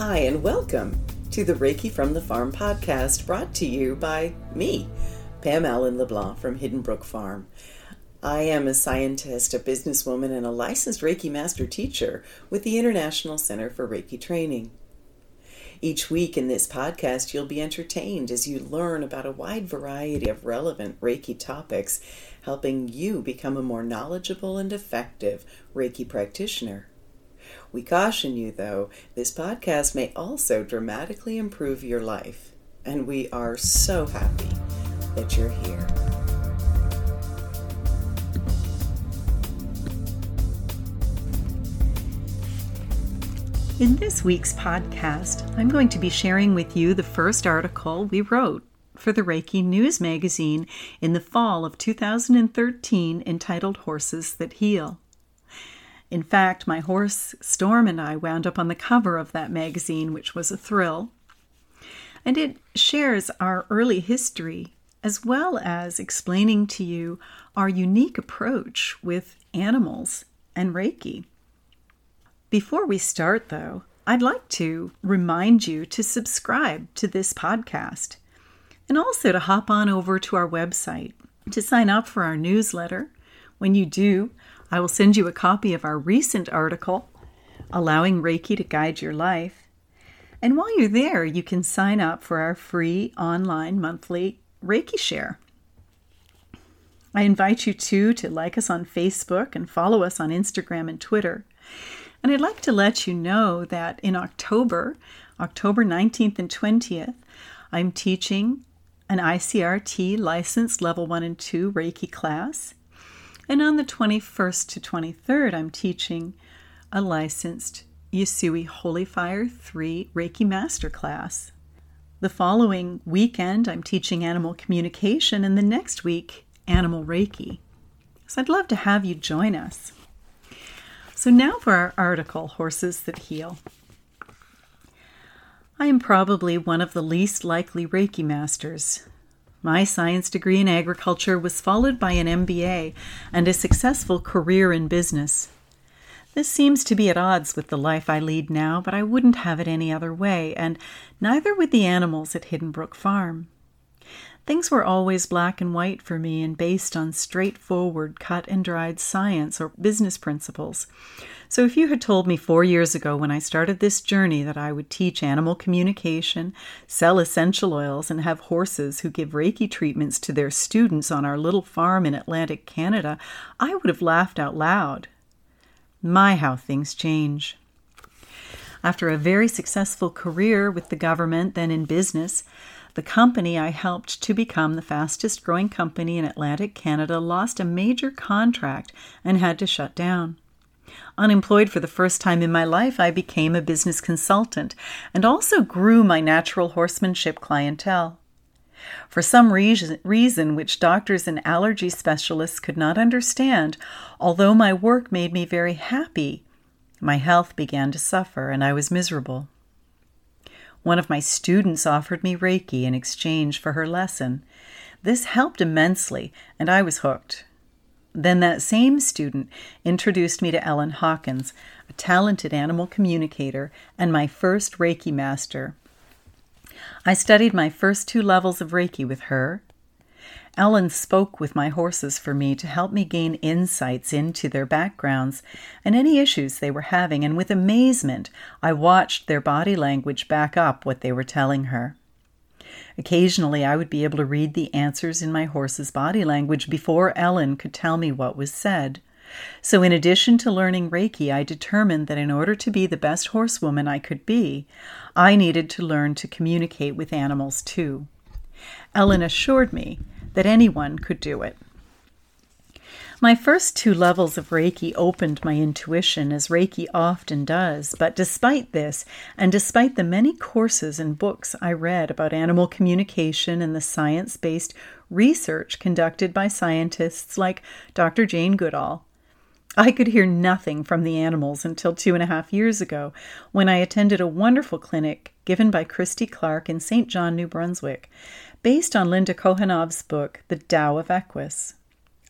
Hi, and welcome to the Reiki from the Farm podcast brought to you by me, Pam Allen LeBlanc from Hidden Brook Farm. I am a scientist, a businesswoman, and a licensed Reiki master teacher with the International Center for Reiki Training. Each week in this podcast, you'll be entertained as you learn about a wide variety of relevant Reiki topics, helping you become a more knowledgeable and effective Reiki practitioner. We caution you, though, this podcast may also dramatically improve your life, and we are so happy that you're here. In this week's podcast, I'm going to be sharing with you the first article we wrote for the Reiki News magazine in the fall of 2013 entitled Horses That Heal. In fact, my horse Storm and I wound up on the cover of that magazine, which was a thrill. And it shares our early history as well as explaining to you our unique approach with animals and Reiki. Before we start, though, I'd like to remind you to subscribe to this podcast and also to hop on over to our website to sign up for our newsletter. When you do, I will send you a copy of our recent article, Allowing Reiki to Guide Your Life. And while you're there, you can sign up for our free online monthly Reiki Share. I invite you too to like us on Facebook and follow us on Instagram and Twitter. And I'd like to let you know that in October, October 19th and 20th, I'm teaching an ICRT licensed level 1 and 2 Reiki class. And on the 21st to 23rd, I'm teaching a licensed Usui Holy Fire 3 Reiki Master class. The following weekend, I'm teaching animal communication, and the next week, animal Reiki. So I'd love to have you join us. So, now for our article Horses That Heal. I am probably one of the least likely Reiki masters. My science degree in agriculture was followed by an MBA and a successful career in business. This seems to be at odds with the life I lead now, but I wouldn't have it any other way, and neither would the animals at Hidden Brook Farm. Things were always black and white for me and based on straightforward, cut and dried science or business principles. So, if you had told me four years ago when I started this journey that I would teach animal communication, sell essential oils, and have horses who give Reiki treatments to their students on our little farm in Atlantic Canada, I would have laughed out loud. My, how things change. After a very successful career with the government, then in business, the company I helped to become the fastest growing company in Atlantic Canada lost a major contract and had to shut down. Unemployed for the first time in my life, I became a business consultant and also grew my natural horsemanship clientele. For some reason, reason which doctors and allergy specialists could not understand, although my work made me very happy, my health began to suffer and I was miserable. One of my students offered me Reiki in exchange for her lesson. This helped immensely, and I was hooked. Then that same student introduced me to Ellen Hawkins, a talented animal communicator and my first Reiki master. I studied my first two levels of Reiki with her Ellen spoke with my horses for me to help me gain insights into their backgrounds and any issues they were having, and with amazement I watched their body language back up what they were telling her. Occasionally, I would be able to read the answers in my horse's body language before Ellen could tell me what was said. So, in addition to learning Reiki, I determined that in order to be the best horsewoman I could be, I needed to learn to communicate with animals too. Ellen assured me that anyone could do it. My first two levels of Reiki opened my intuition, as Reiki often does, but despite this, and despite the many courses and books I read about animal communication and the science based research conducted by scientists like Dr. Jane Goodall, I could hear nothing from the animals until two and a half years ago when I attended a wonderful clinic given by Christy Clark in St. John, New Brunswick based on Linda Kohanov's book, The Tao of Equus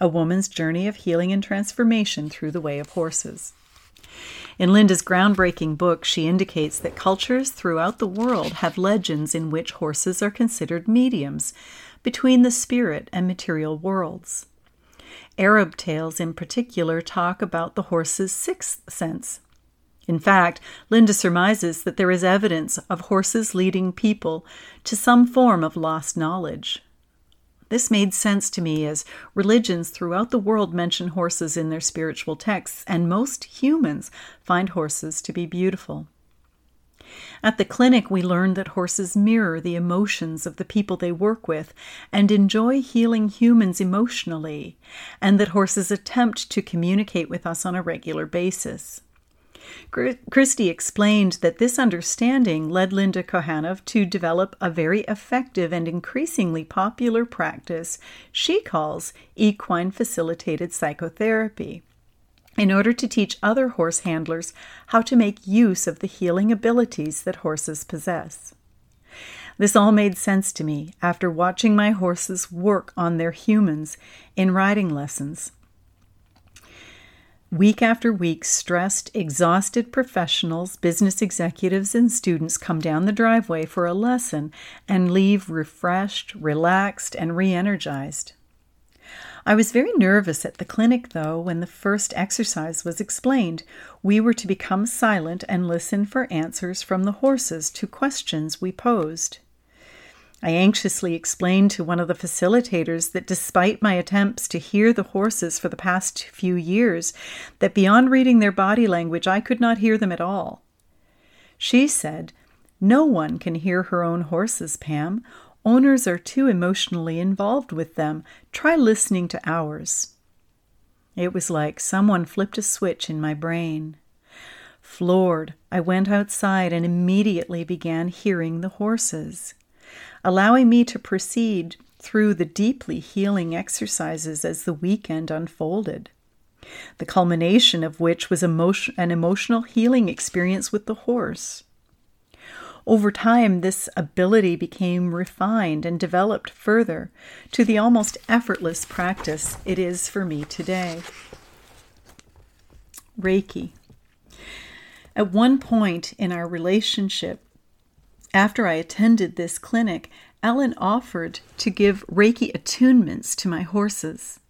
A Woman's Journey of Healing and Transformation Through the Way of Horses. In Linda's groundbreaking book, she indicates that cultures throughout the world have legends in which horses are considered mediums between the spirit and material worlds. Arab tales, in particular, talk about the horse's sixth sense. In fact, Linda surmises that there is evidence of horses leading people to some form of lost knowledge. This made sense to me as religions throughout the world mention horses in their spiritual texts, and most humans find horses to be beautiful. At the clinic, we learned that horses mirror the emotions of the people they work with and enjoy healing humans emotionally, and that horses attempt to communicate with us on a regular basis. Christy explained that this understanding led Linda Kohanov to develop a very effective and increasingly popular practice she calls equine facilitated psychotherapy in order to teach other horse handlers how to make use of the healing abilities that horses possess. This all made sense to me after watching my horses work on their humans in riding lessons. Week after week, stressed, exhausted professionals, business executives, and students come down the driveway for a lesson and leave refreshed, relaxed, and re energized. I was very nervous at the clinic, though, when the first exercise was explained. We were to become silent and listen for answers from the horses to questions we posed. I anxiously explained to one of the facilitators that despite my attempts to hear the horses for the past few years, that beyond reading their body language, I could not hear them at all. She said, No one can hear her own horses, Pam. Owners are too emotionally involved with them. Try listening to ours. It was like someone flipped a switch in my brain. Floored, I went outside and immediately began hearing the horses allowing me to proceed through the deeply healing exercises as the weekend unfolded. The culmination of which was emotion, an emotional healing experience with the horse. Over time, this ability became refined and developed further to the almost effortless practice it is for me today. Reiki. At one point in our relationship, after I attended this clinic, Ellen offered to give Reiki attunements to my horses.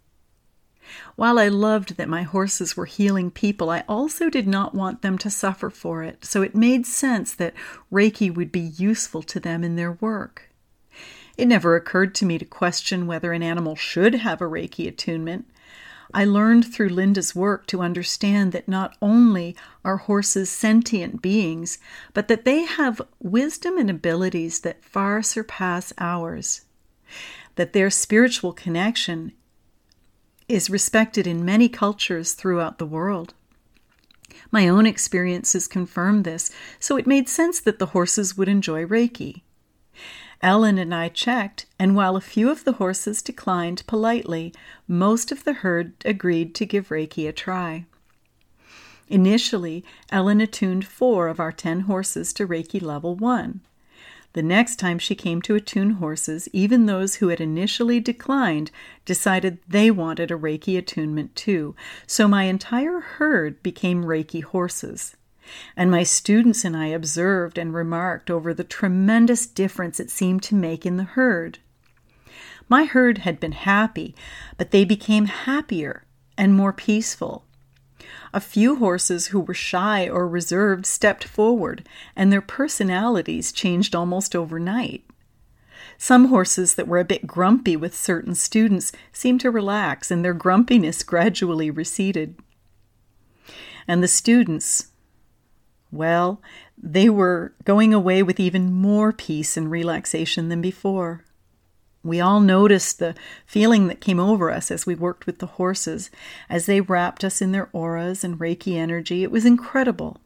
While I loved that my horses were healing people, I also did not want them to suffer for it, so it made sense that Reiki would be useful to them in their work. It never occurred to me to question whether an animal should have a Reiki attunement, I learned through Linda's work to understand that not only are horses sentient beings, but that they have wisdom and abilities that far surpass ours. That their spiritual connection is respected in many cultures throughout the world. My own experiences confirmed this, so it made sense that the horses would enjoy Reiki. Ellen and I checked, and while a few of the horses declined politely, most of the herd agreed to give Reiki a try. Initially, Ellen attuned four of our ten horses to Reiki level one. The next time she came to attune horses, even those who had initially declined decided they wanted a Reiki attunement too, so my entire herd became Reiki horses and my students and I observed and remarked over the tremendous difference it seemed to make in the herd. My herd had been happy, but they became happier and more peaceful. A few horses who were shy or reserved stepped forward, and their personalities changed almost overnight. Some horses that were a bit grumpy with certain students seemed to relax, and their grumpiness gradually receded. And the students, well, they were going away with even more peace and relaxation than before. We all noticed the feeling that came over us as we worked with the horses, as they wrapped us in their auras and Reiki energy. It was incredible.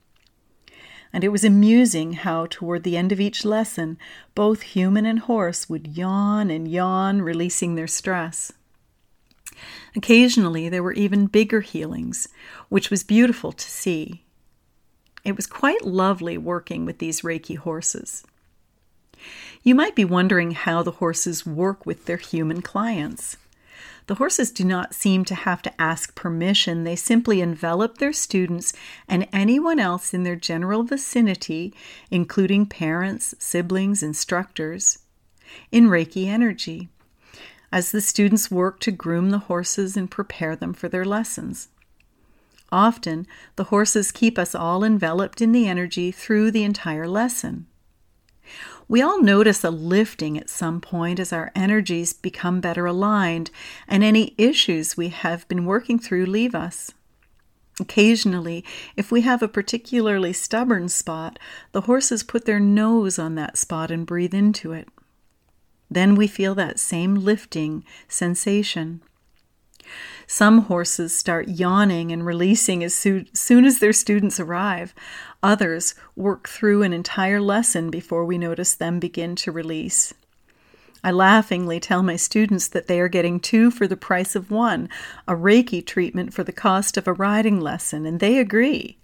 And it was amusing how, toward the end of each lesson, both human and horse would yawn and yawn, releasing their stress. Occasionally, there were even bigger healings, which was beautiful to see. It was quite lovely working with these Reiki horses. You might be wondering how the horses work with their human clients. The horses do not seem to have to ask permission. They simply envelop their students and anyone else in their general vicinity, including parents, siblings, instructors, in Reiki energy as the students work to groom the horses and prepare them for their lessons. Often, the horses keep us all enveloped in the energy through the entire lesson. We all notice a lifting at some point as our energies become better aligned and any issues we have been working through leave us. Occasionally, if we have a particularly stubborn spot, the horses put their nose on that spot and breathe into it. Then we feel that same lifting sensation. Some horses start yawning and releasing as soon as their students arrive. Others work through an entire lesson before we notice them begin to release. I laughingly tell my students that they are getting two for the price of one, a Reiki treatment for the cost of a riding lesson, and they agree.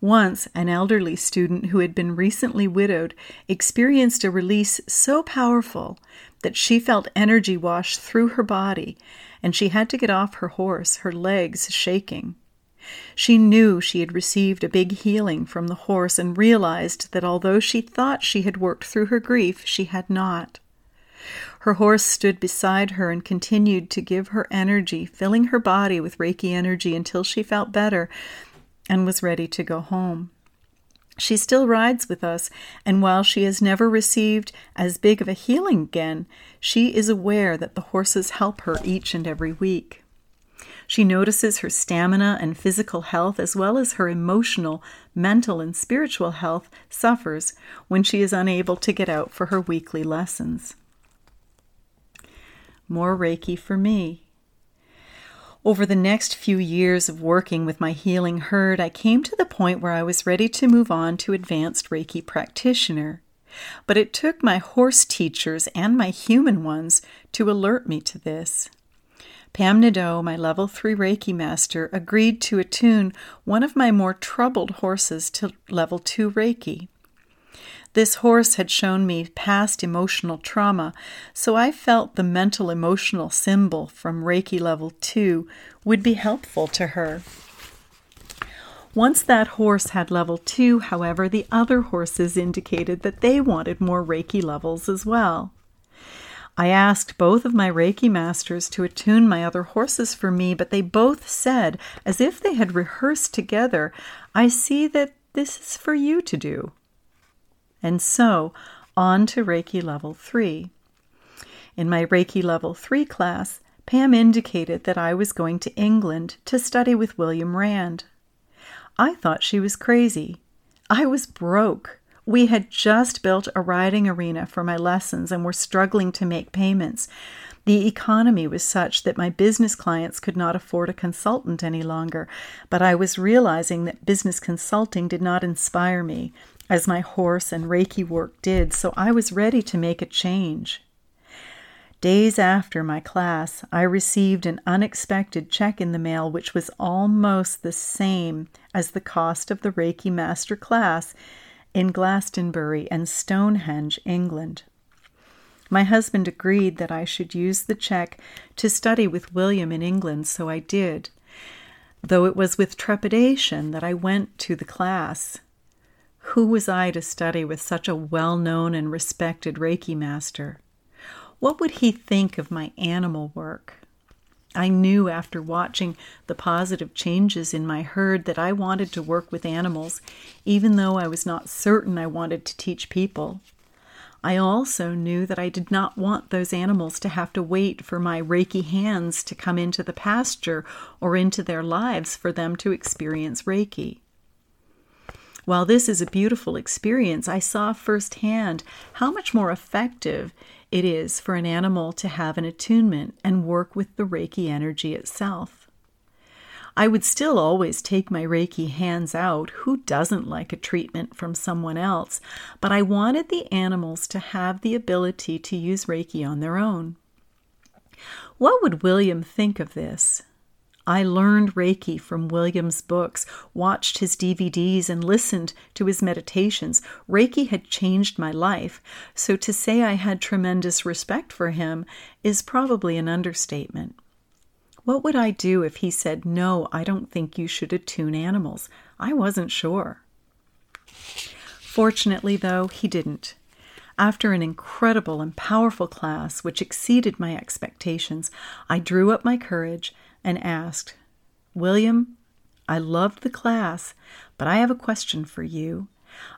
Once, an elderly student who had been recently widowed experienced a release so powerful that she felt energy wash through her body, and she had to get off her horse, her legs shaking. She knew she had received a big healing from the horse and realized that although she thought she had worked through her grief, she had not. Her horse stood beside her and continued to give her energy, filling her body with Reiki energy until she felt better and was ready to go home. She still rides with us, and while she has never received as big of a healing again, she is aware that the horses help her each and every week. She notices her stamina and physical health, as well as her emotional, mental, and spiritual health, suffers when she is unable to get out for her weekly lessons. More Reiki for me. Over the next few years of working with my healing herd, I came to the point where I was ready to move on to advanced Reiki practitioner. But it took my horse teachers and my human ones to alert me to this. Pam Nadeau, my level 3 Reiki master, agreed to attune one of my more troubled horses to level 2 Reiki. This horse had shown me past emotional trauma, so I felt the mental emotional symbol from Reiki level 2 would be helpful to her. Once that horse had level 2, however, the other horses indicated that they wanted more Reiki levels as well. I asked both of my Reiki masters to attune my other horses for me, but they both said, as if they had rehearsed together, I see that this is for you to do. And so, on to Reiki Level 3. In my Reiki Level 3 class, Pam indicated that I was going to England to study with William Rand. I thought she was crazy. I was broke. We had just built a riding arena for my lessons and were struggling to make payments. The economy was such that my business clients could not afford a consultant any longer, but I was realizing that business consulting did not inspire me, as my horse and Reiki work did, so I was ready to make a change. Days after my class, I received an unexpected check in the mail, which was almost the same as the cost of the Reiki Master class in Glastonbury and Stonehenge, England. My husband agreed that I should use the check to study with William in England, so I did, though it was with trepidation that I went to the class. Who was I to study with such a well known and respected Reiki master? What would he think of my animal work? I knew after watching the positive changes in my herd that I wanted to work with animals, even though I was not certain I wanted to teach people. I also knew that I did not want those animals to have to wait for my Reiki hands to come into the pasture or into their lives for them to experience Reiki. While this is a beautiful experience, I saw firsthand how much more effective it is for an animal to have an attunement and work with the Reiki energy itself. I would still always take my Reiki hands out. Who doesn't like a treatment from someone else? But I wanted the animals to have the ability to use Reiki on their own. What would William think of this? I learned Reiki from William's books, watched his DVDs, and listened to his meditations. Reiki had changed my life, so to say I had tremendous respect for him is probably an understatement. What would I do if he said, No, I don't think you should attune animals? I wasn't sure. Fortunately, though, he didn't. After an incredible and powerful class which exceeded my expectations, I drew up my courage and asked, William, I loved the class, but I have a question for you.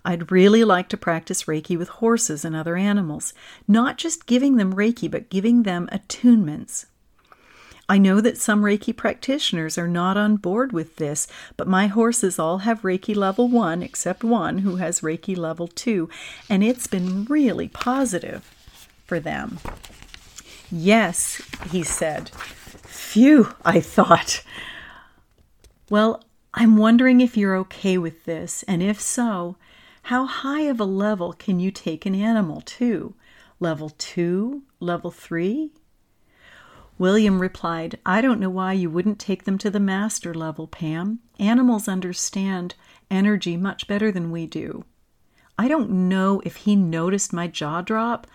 I'd really like to practice Reiki with horses and other animals, not just giving them Reiki, but giving them attunements. I know that some Reiki practitioners are not on board with this, but my horses all have Reiki level 1, except one who has Reiki level 2, and it's been really positive for them. Yes, he said. Phew, I thought. Well, I'm wondering if you're okay with this, and if so, how high of a level can you take an animal to? Level 2? Level 3? William replied, I don't know why you wouldn't take them to the master level, Pam. Animals understand energy much better than we do. I don't know if he noticed my jaw drop,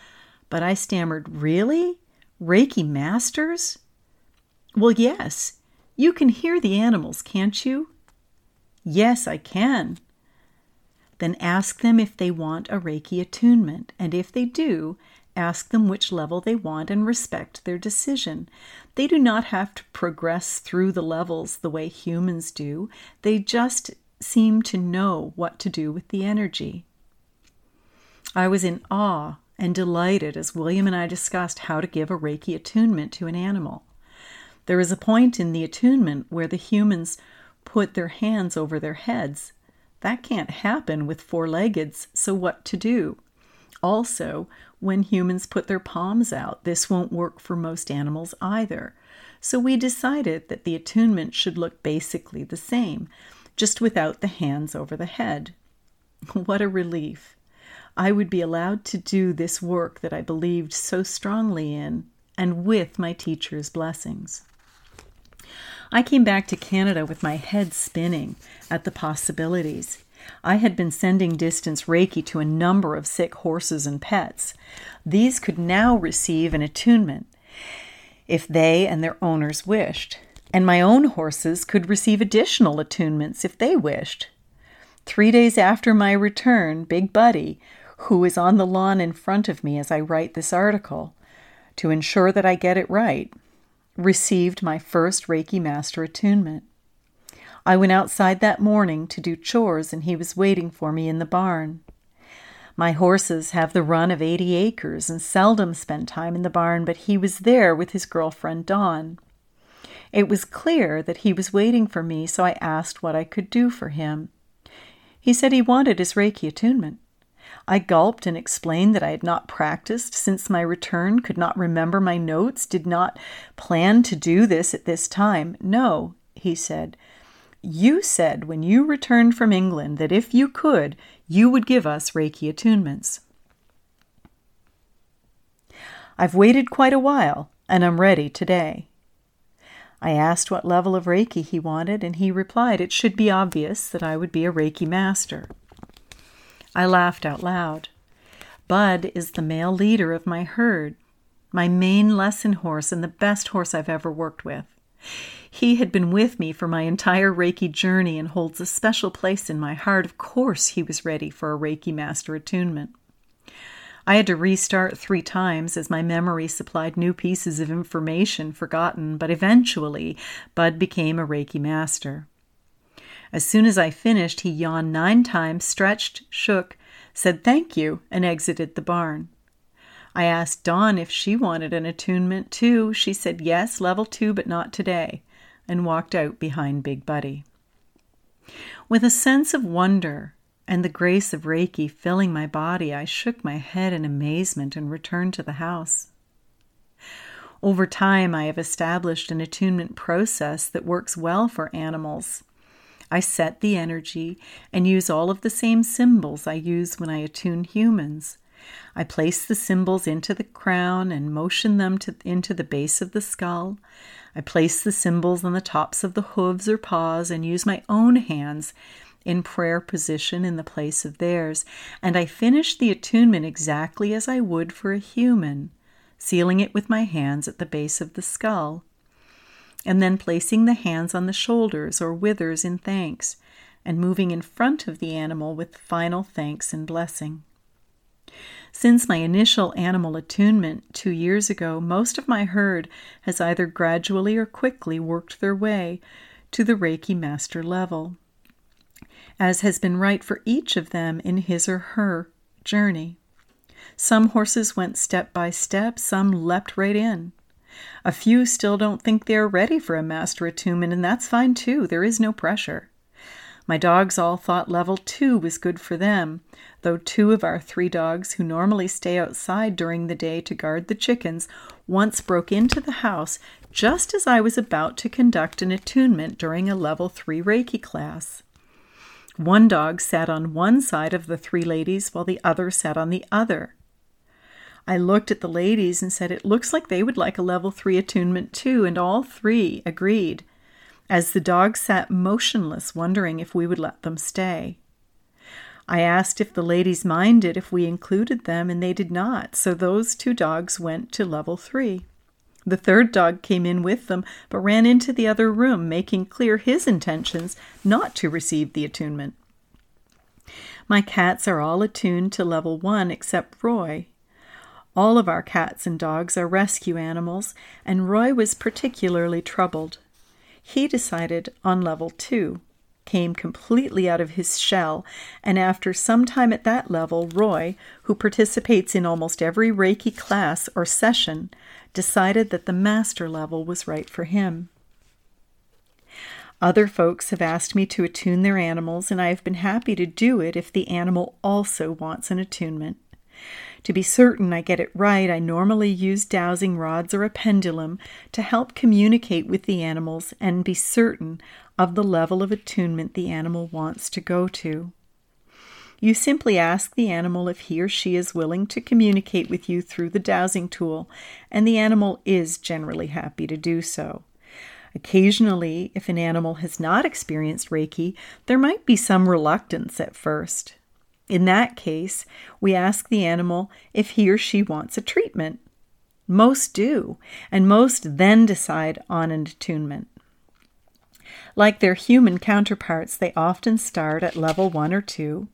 but I stammered, Really? Reiki masters? Well, yes. You can hear the animals, can't you? Yes, I can. Then ask them if they want a Reiki attunement, and if they do, Ask them which level they want and respect their decision. They do not have to progress through the levels the way humans do, they just seem to know what to do with the energy. I was in awe and delighted as William and I discussed how to give a Reiki attunement to an animal. There is a point in the attunement where the humans put their hands over their heads. That can't happen with four leggeds, so what to do? Also, when humans put their palms out, this won't work for most animals either. So we decided that the attunement should look basically the same, just without the hands over the head. What a relief! I would be allowed to do this work that I believed so strongly in, and with my teacher's blessings. I came back to Canada with my head spinning at the possibilities. I had been sending distance Reiki to a number of sick horses and pets. These could now receive an attunement if they and their owners wished, and my own horses could receive additional attunements if they wished. Three days after my return, Big Buddy, who is on the lawn in front of me as I write this article, to ensure that I get it right, received my first Reiki Master attunement. I went outside that morning to do chores, and he was waiting for me in the barn. My horses have the run of 80 acres and seldom spend time in the barn, but he was there with his girlfriend Dawn. It was clear that he was waiting for me, so I asked what I could do for him. He said he wanted his Reiki attunement. I gulped and explained that I had not practiced since my return, could not remember my notes, did not plan to do this at this time. No, he said, you said when you returned from England that if you could, you would give us Reiki attunements. I've waited quite a while, and I'm ready today. I asked what level of Reiki he wanted, and he replied it should be obvious that I would be a Reiki master. I laughed out loud. Bud is the male leader of my herd, my main lesson horse, and the best horse I've ever worked with. He had been with me for my entire Reiki journey and holds a special place in my heart. Of course, he was ready for a Reiki master attunement. I had to restart three times as my memory supplied new pieces of information forgotten, but eventually Bud became a Reiki master. As soon as I finished, he yawned nine times, stretched, shook, said thank you, and exited the barn. I asked Dawn if she wanted an attunement too. She said yes, level two, but not today and walked out behind Big Buddy. With a sense of wonder and the grace of Reiki filling my body, I shook my head in amazement and returned to the house. Over time, I have established an attunement process that works well for animals. I set the energy and use all of the same symbols I use when I attune humans. I place the symbols into the crown and motion them to, into the base of the skull. I place the symbols on the tops of the hooves or paws and use my own hands in prayer position in the place of theirs, and I finish the attunement exactly as I would for a human, sealing it with my hands at the base of the skull, and then placing the hands on the shoulders or withers in thanks, and moving in front of the animal with final thanks and blessing. Since my initial animal attunement two years ago, most of my herd has either gradually or quickly worked their way to the Reiki master level as has been right for each of them in his or her journey. Some horses went step by step, some leapt right in. A few still don't think they are ready for a master attunement, and that's fine too. There is no pressure. My dogs all thought level two was good for them, though two of our three dogs, who normally stay outside during the day to guard the chickens, once broke into the house just as I was about to conduct an attunement during a level three Reiki class. One dog sat on one side of the three ladies while the other sat on the other. I looked at the ladies and said, It looks like they would like a level three attunement too, and all three agreed, as the dogs sat motionless, wondering if we would let them stay. I asked if the ladies minded if we included them, and they did not, so those two dogs went to level three. The third dog came in with them, but ran into the other room, making clear his intentions not to receive the attunement. My cats are all attuned to level one except Roy. All of our cats and dogs are rescue animals, and Roy was particularly troubled. He decided on level two, came completely out of his shell, and after some time at that level, Roy, who participates in almost every Reiki class or session, decided that the master level was right for him. Other folks have asked me to attune their animals, and I have been happy to do it if the animal also wants an attunement. To be certain I get it right, I normally use dowsing rods or a pendulum to help communicate with the animals and be certain of the level of attunement the animal wants to go to. You simply ask the animal if he or she is willing to communicate with you through the dowsing tool, and the animal is generally happy to do so. Occasionally, if an animal has not experienced Reiki, there might be some reluctance at first. In that case, we ask the animal if he or she wants a treatment. Most do, and most then decide on an attunement. Like their human counterparts, they often start at level one or two,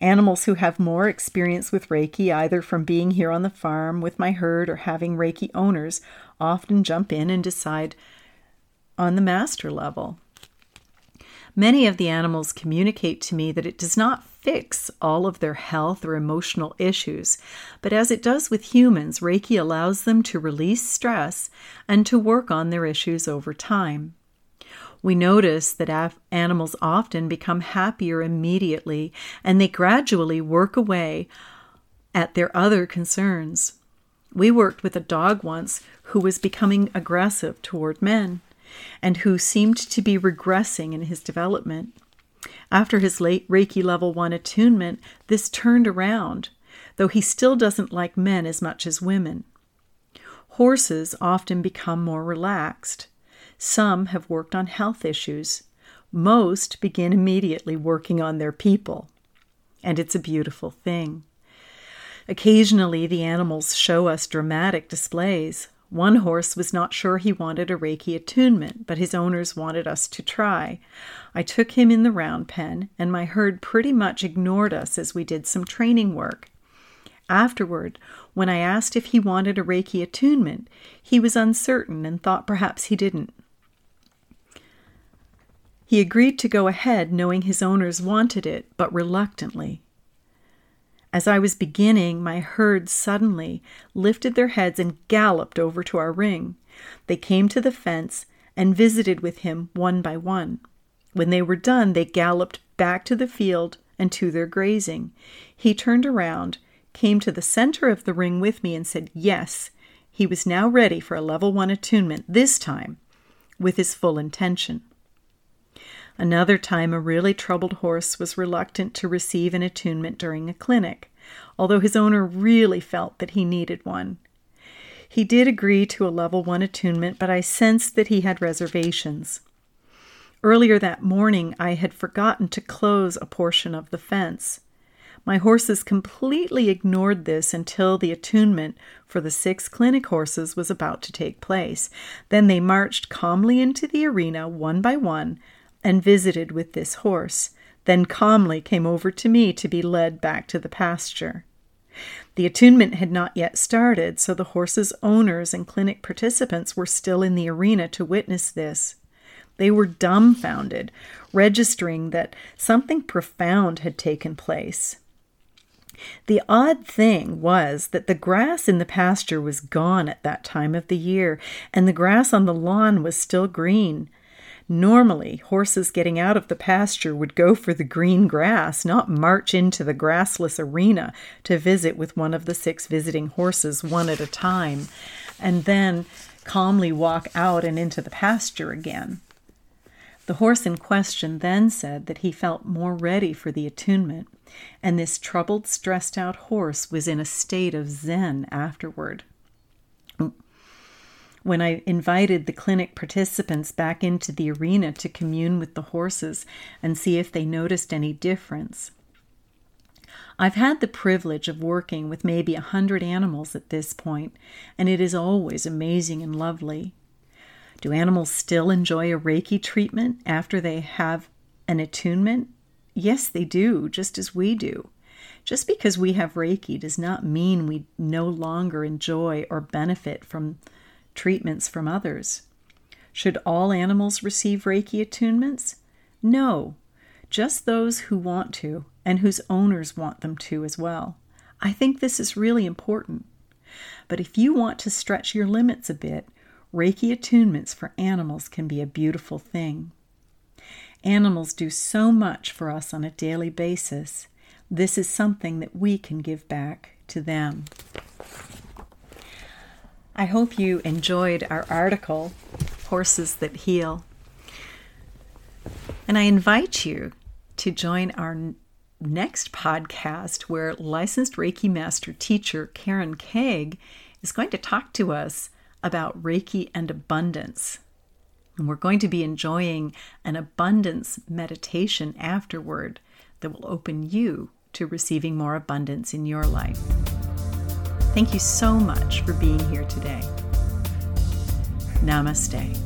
Animals who have more experience with Reiki, either from being here on the farm with my herd or having Reiki owners, often jump in and decide on the master level. Many of the animals communicate to me that it does not fix all of their health or emotional issues, but as it does with humans, Reiki allows them to release stress and to work on their issues over time. We notice that animals often become happier immediately and they gradually work away at their other concerns. We worked with a dog once who was becoming aggressive toward men and who seemed to be regressing in his development. After his late Reiki level 1 attunement, this turned around, though he still doesn't like men as much as women. Horses often become more relaxed. Some have worked on health issues. Most begin immediately working on their people. And it's a beautiful thing. Occasionally, the animals show us dramatic displays. One horse was not sure he wanted a Reiki attunement, but his owners wanted us to try. I took him in the round pen, and my herd pretty much ignored us as we did some training work. Afterward, when I asked if he wanted a Reiki attunement, he was uncertain and thought perhaps he didn't. He agreed to go ahead, knowing his owners wanted it, but reluctantly. As I was beginning, my herd suddenly lifted their heads and galloped over to our ring. They came to the fence and visited with him one by one. When they were done, they galloped back to the field and to their grazing. He turned around, came to the center of the ring with me, and said, Yes, he was now ready for a level one attunement, this time with his full intention. Another time, a really troubled horse was reluctant to receive an attunement during a clinic, although his owner really felt that he needed one. He did agree to a level one attunement, but I sensed that he had reservations. Earlier that morning, I had forgotten to close a portion of the fence. My horses completely ignored this until the attunement for the six clinic horses was about to take place. Then they marched calmly into the arena one by one and visited with this horse, then calmly came over to me to be led back to the pasture. The attunement had not yet started, so the horses' owners and clinic participants were still in the arena to witness this. They were dumbfounded, registering that something profound had taken place. The odd thing was that the grass in the pasture was gone at that time of the year, and the grass on the lawn was still green. Normally, horses getting out of the pasture would go for the green grass, not march into the grassless arena to visit with one of the six visiting horses one at a time, and then calmly walk out and into the pasture again. The horse in question then said that he felt more ready for the attunement, and this troubled, stressed out horse was in a state of zen afterward. When I invited the clinic participants back into the arena to commune with the horses and see if they noticed any difference, I've had the privilege of working with maybe a hundred animals at this point, and it is always amazing and lovely. Do animals still enjoy a Reiki treatment after they have an attunement? Yes, they do, just as we do. Just because we have Reiki does not mean we no longer enjoy or benefit from treatments from others. Should all animals receive Reiki attunements? No, just those who want to and whose owners want them to as well. I think this is really important. But if you want to stretch your limits a bit, Reiki attunements for animals can be a beautiful thing. Animals do so much for us on a daily basis. This is something that we can give back to them. I hope you enjoyed our article, Horses That Heal. And I invite you to join our next podcast where licensed Reiki master teacher Karen Keg is going to talk to us about Reiki and abundance. And we're going to be enjoying an abundance meditation afterward that will open you to receiving more abundance in your life. Thank you so much for being here today. Namaste.